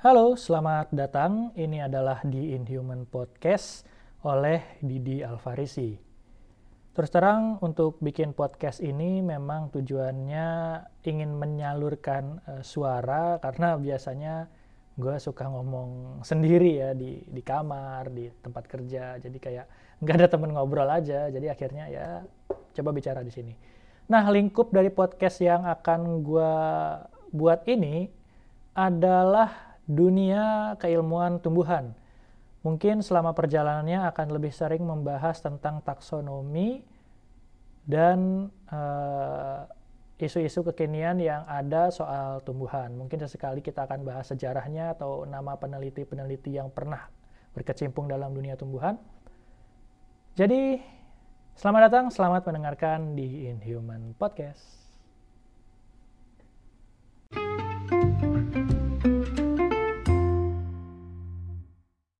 Halo, selamat datang. Ini adalah di Inhuman Podcast oleh Didi Alfarisi. Terus terang untuk bikin podcast ini memang tujuannya ingin menyalurkan uh, suara karena biasanya gue suka ngomong sendiri ya di di kamar di tempat kerja jadi kayak nggak ada temen ngobrol aja jadi akhirnya ya coba bicara di sini. Nah lingkup dari podcast yang akan gue buat ini adalah dunia keilmuan tumbuhan. Mungkin selama perjalanannya akan lebih sering membahas tentang taksonomi dan eh, isu-isu kekinian yang ada soal tumbuhan. Mungkin sesekali kita akan bahas sejarahnya atau nama peneliti-peneliti yang pernah berkecimpung dalam dunia tumbuhan. Jadi, selamat datang, selamat mendengarkan di Inhuman Podcast.